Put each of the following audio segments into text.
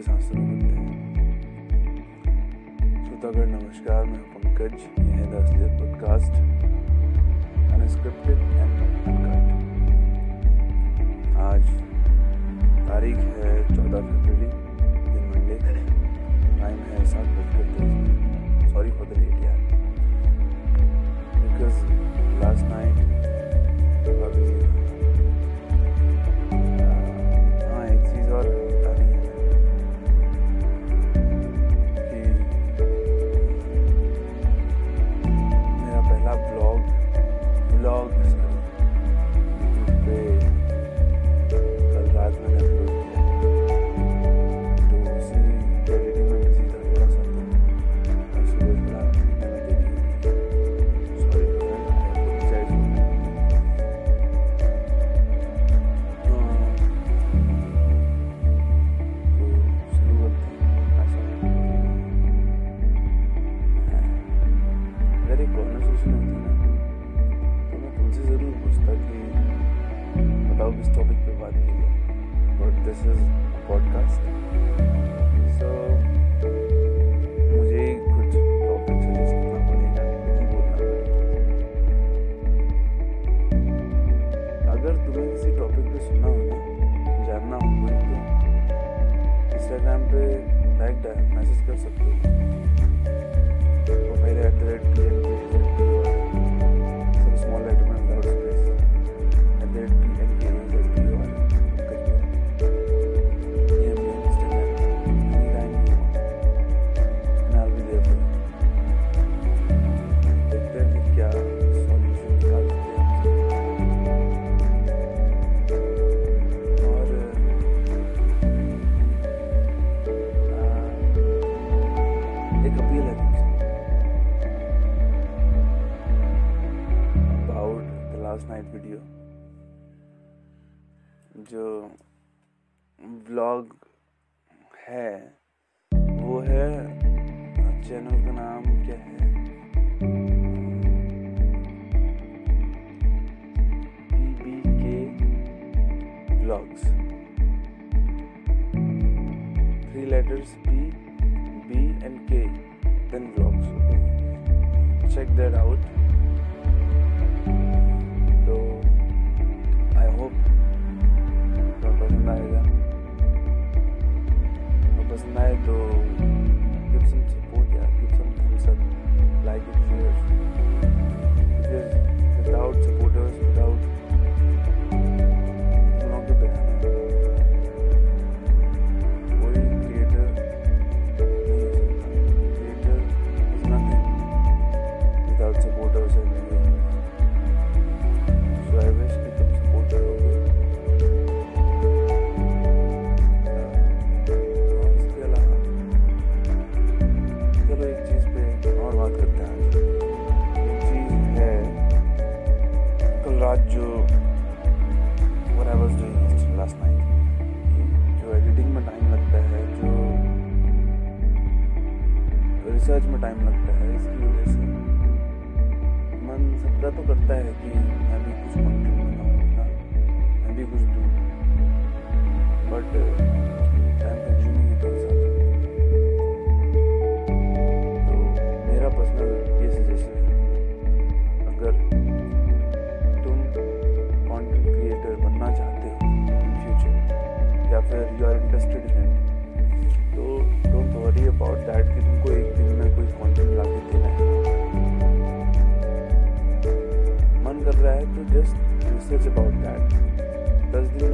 के साथ शुरू करते हैं। श्रोतागढ़ नमस्कार, मैं पंकज। यह है दासलियत पॉडकास्ट अनस्क्रिप्टेड एंड अनकट आज तारीख है चौदह फरवरी, दिन मंडे। टाइम है सात बजकर सॉरी फॉर द लेट यार। बताओ किस टॉपिक पे बात की जाए। But this is podcast so मुझे कुछ टॉपिक सजेस्ट करना पड़ेगा खुद ही बोलना पड़ेगा अगर तुम्हें किसी टॉपिक पे सुनना हो जानना हो कोई तो इंस्टाग्राम पे डायरेक्ट मैसेज कर सकते हो। तो मेरे एट द रेट वीडियो जो ब्लॉग है, वो है चैनल का नाम क्या है? Blogs three letters B B and K then blogs check that out आएगा और पसंद आए तो गिव सम सपोर्ट यार गिव सम कि मैं भी कुछ कंटेंट बनाऊँ ना मैं भी कुछ दूँ बट टाइम कंज्यूमिंग है बहुत ज़्यादा तो मेरा पर्सनल ये सजेशन है। अगर तुम कंटेंट क्रिएटर बनना चाहते हो इन फ्यूचर या फिर you are interested in it तो डोंट वरी अबाउट दैट कि तुमको just research about that this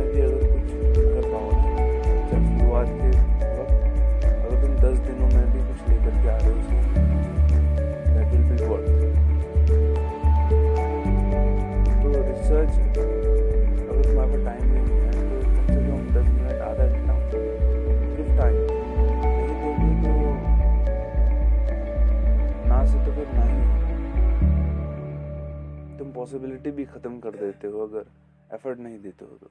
possibility भी ख़त्म कर देते हो अगर एफर्ट नहीं देते हो तो।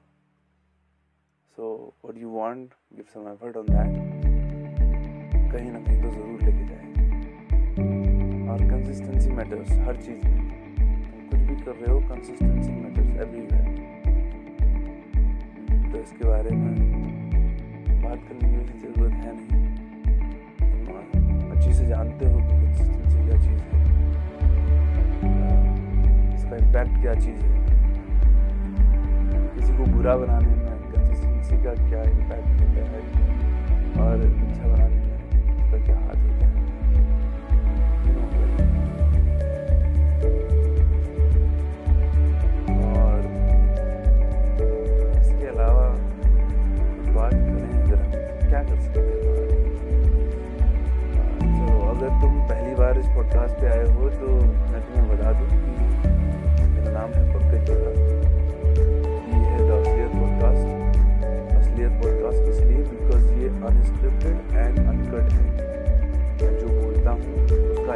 So what you want give some effort on that कहीं ना कहीं तो ज़रूर लेके जाएगा और कंसिस्टेंसी मैटर्स हर चीज़ में। तुम कुछ भी कर रहे हो कंसिस्टेंसी मैटर्स एवरीवेयर तो इसके बारे में बात करने की ज़रूरत है नहीं। तुम अच्छी से से जानते हो कि कंसिस्टेंसी क्या चीज़ है। इसका इम्पैक्ट क्या चीज़ है? किसी को बुरा बनाने में कंसिस्टेंसी का क्या इम्पैक्ट होता है? और अच्छा बनाने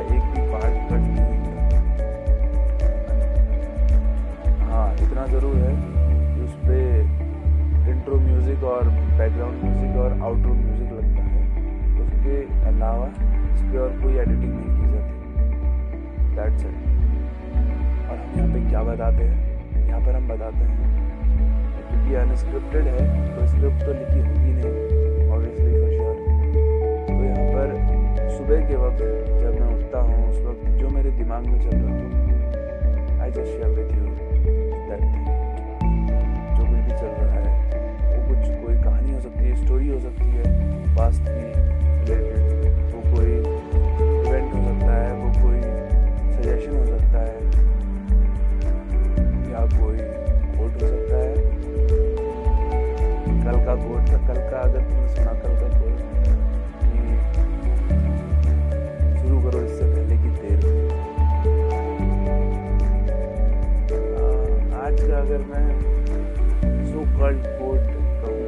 एक भी पार्ट कट नहीं हाँ इतना ज़रूर है कि उस पर इंट्रो म्यूज़िक और बैकग्राउंड म्यूज़िक और आउटरो म्यूज़िक लगता है। उसके अलावा इस पर और कोई एडिटिंग नहीं की जाती। दैट्स इट और हम यहाँ पे क्या बताते हैं? यहाँ पर हम बताते हैं क्योंकि अनस्क्रिप्टेड है तो स्क्रिप्ट तो लिखी होगी नहीं ऑब्वियसली फॉर श्योर तो यहाँ पर सुबह के वक्त मेरे दिमाग में चल रहा हो I just share with you that जो कुछ भी चल रहा है, वो कुछ कोई कहानी हो सकती है स्टोरी हो सकती है पास्ट की रिलेटेड वो कोई इवेंट हो सकता है, वो कोई सजेशन हो सकता है। या कोई कोट हो सकता है। कल का कोट था कल का अगर तुमने सुना अगर मैं सो कॉल्ड कोट कहूँ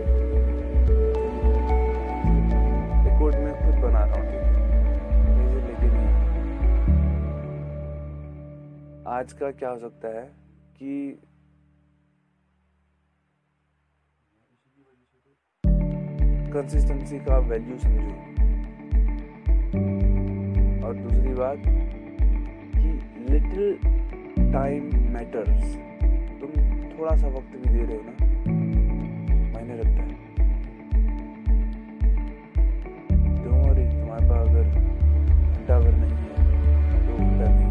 कोट मैं खुद बना रहा हूँ ठीक ये लेके नहीं आया। आज का क्या हो सकता है कि कंसिस्टेंसी का वैल्यू समझो। और दूसरी बात कि लिटिल टाइम मैटर्स तुम थोड़ा सा वक्त भी दे रहे हो ना? मायने रखता है। वरी तुम्हारे पास अगर घंटा भर नहीं है, दो घंटा नहीं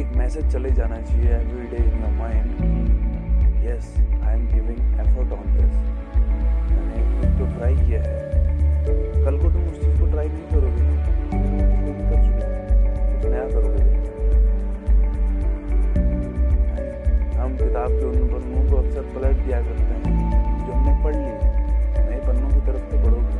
एक मैसेज चले जाना चाहिए every day in your mind yes I am giving effort on this मैंने कुछ तो ट्राई किया है। कल को तुम उस चीज़ को ट्राई नहीं करोगे। नया करोगे हम किताब के उन पन्नों को अक्सर पलट दिया करते हैं, जो हमने पढ़ ली, नए पन्नों की तरफ़ से बढ़ोगे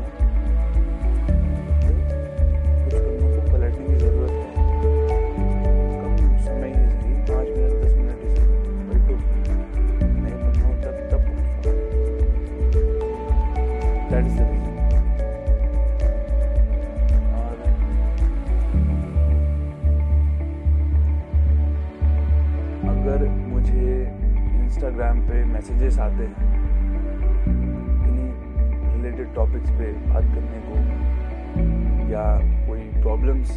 टॉपिक्स पे बात करने को या कोई प्रॉब्लम्स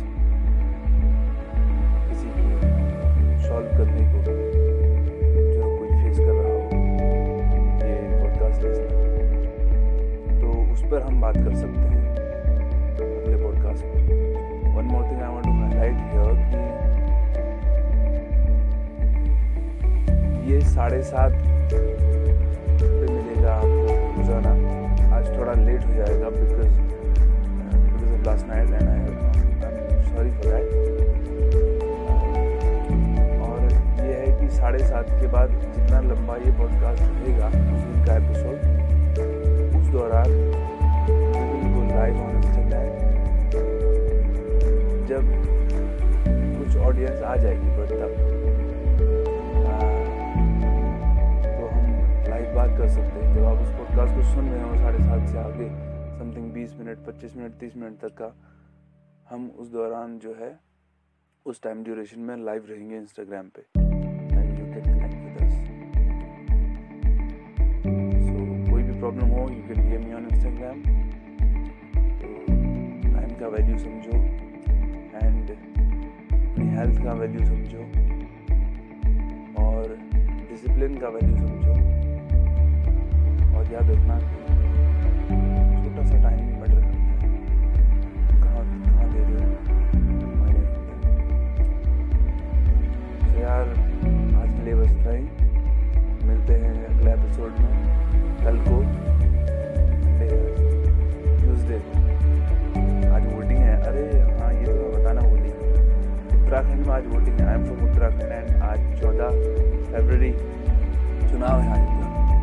किसी की सॉल्व करने को जो कोई फेस कर रहा हो, ये पॉडकास्ट लिसनर तो उस पर हम बात कर सकते हैं अगले पॉडकास्ट पे one more thing I want to highlight here कि ये साढ़े सात पे मिलेगा आपको रोज़ाना। थोड़ा लेट हो जाएगा because because of last night and I sorry for that और ये है कि साढ़े सात के बाद जितना लंबा ये पॉडकास्ट रहेगा उस दिन का एपिसोड उस दौरान बिल्कुल लाइव ऑन इंस्टाग्राम जब कुछ ऑडियंस आ जाएगी पर तब उस पॉडकास्ट को सुन रहे हो साढ़े सात से आगे समथिंग बीस मिनट, पच्चीस मिनट, तीस मिनट तक का हम उस दौरान जो है, उस टाइम ड्यूरेशन में लाइव रहेंगे इंस्टाग्राम पे। And you can connect with us so कोई भी प्रॉब्लम हो you can DM me on Instagram time का वैल्यू समझो। एंड अपनी हेल्थ का वैल्यू समझो। और डिसिप्लिन का वैल्यू समझो। याद रखना छोटा सा टाइम मैटर करता है। कहाँ कहाँ दे रहे हो। यार, आज के लिए बस इतना ही। मिलते हैं अगले एपिसोड में। कल को ट्यूजडे आज वोटिंग है। अरे हाँ ये तो बताना भूल ही उत्तराखंड में आज वोटिंग है। I am from Uttarakhand and आज चौदह फेबररी चुनाव है आज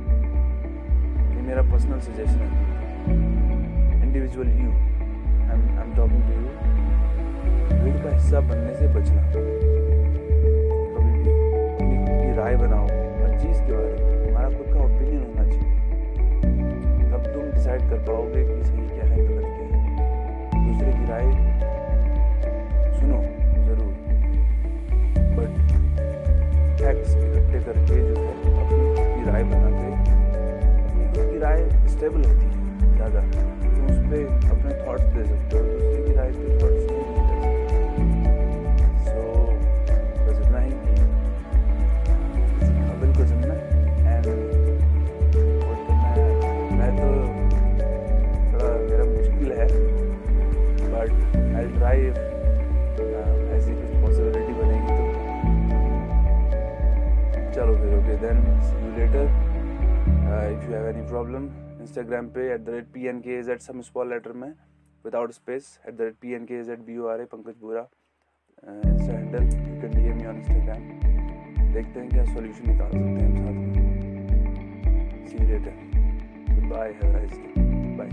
ये मेरा पर्सनल सजेशन है। Individual you I am talking to you भीड़ का हिस्सा बनने से बचना। कभी भी अपनी खुद की राय बनाओ हर चीज़ के बारे में। तुम्हारा खुद का ओपिनियन होना चाहिए। तब तुम डिसाइड कर पाओगे कि सही क्या है, गलत क्या है। दूसरे की राय स्टेबल होती है ज़्यादा। तो उस पर अपने थॉट्स दे सकते हो दूसरे की राय पे थॉट्स नहीं दे सो बस इतना ही। कि एंड है मैं तो थोड़ा मेरा मुश्किल है बट आई ट्राई ऐसी कुछ पॉसिबिलिटी बनेगी तो। चलो फिर okay then you have any problem, Instagram पे at the rate P N K rate at some small letter में without space at the rate P N K space at B O R A Pankaj Bora insta handle you can D M on Instagram देखते हैं क्या solution निकाल सकते हैं हम साथ में। See later bye have bye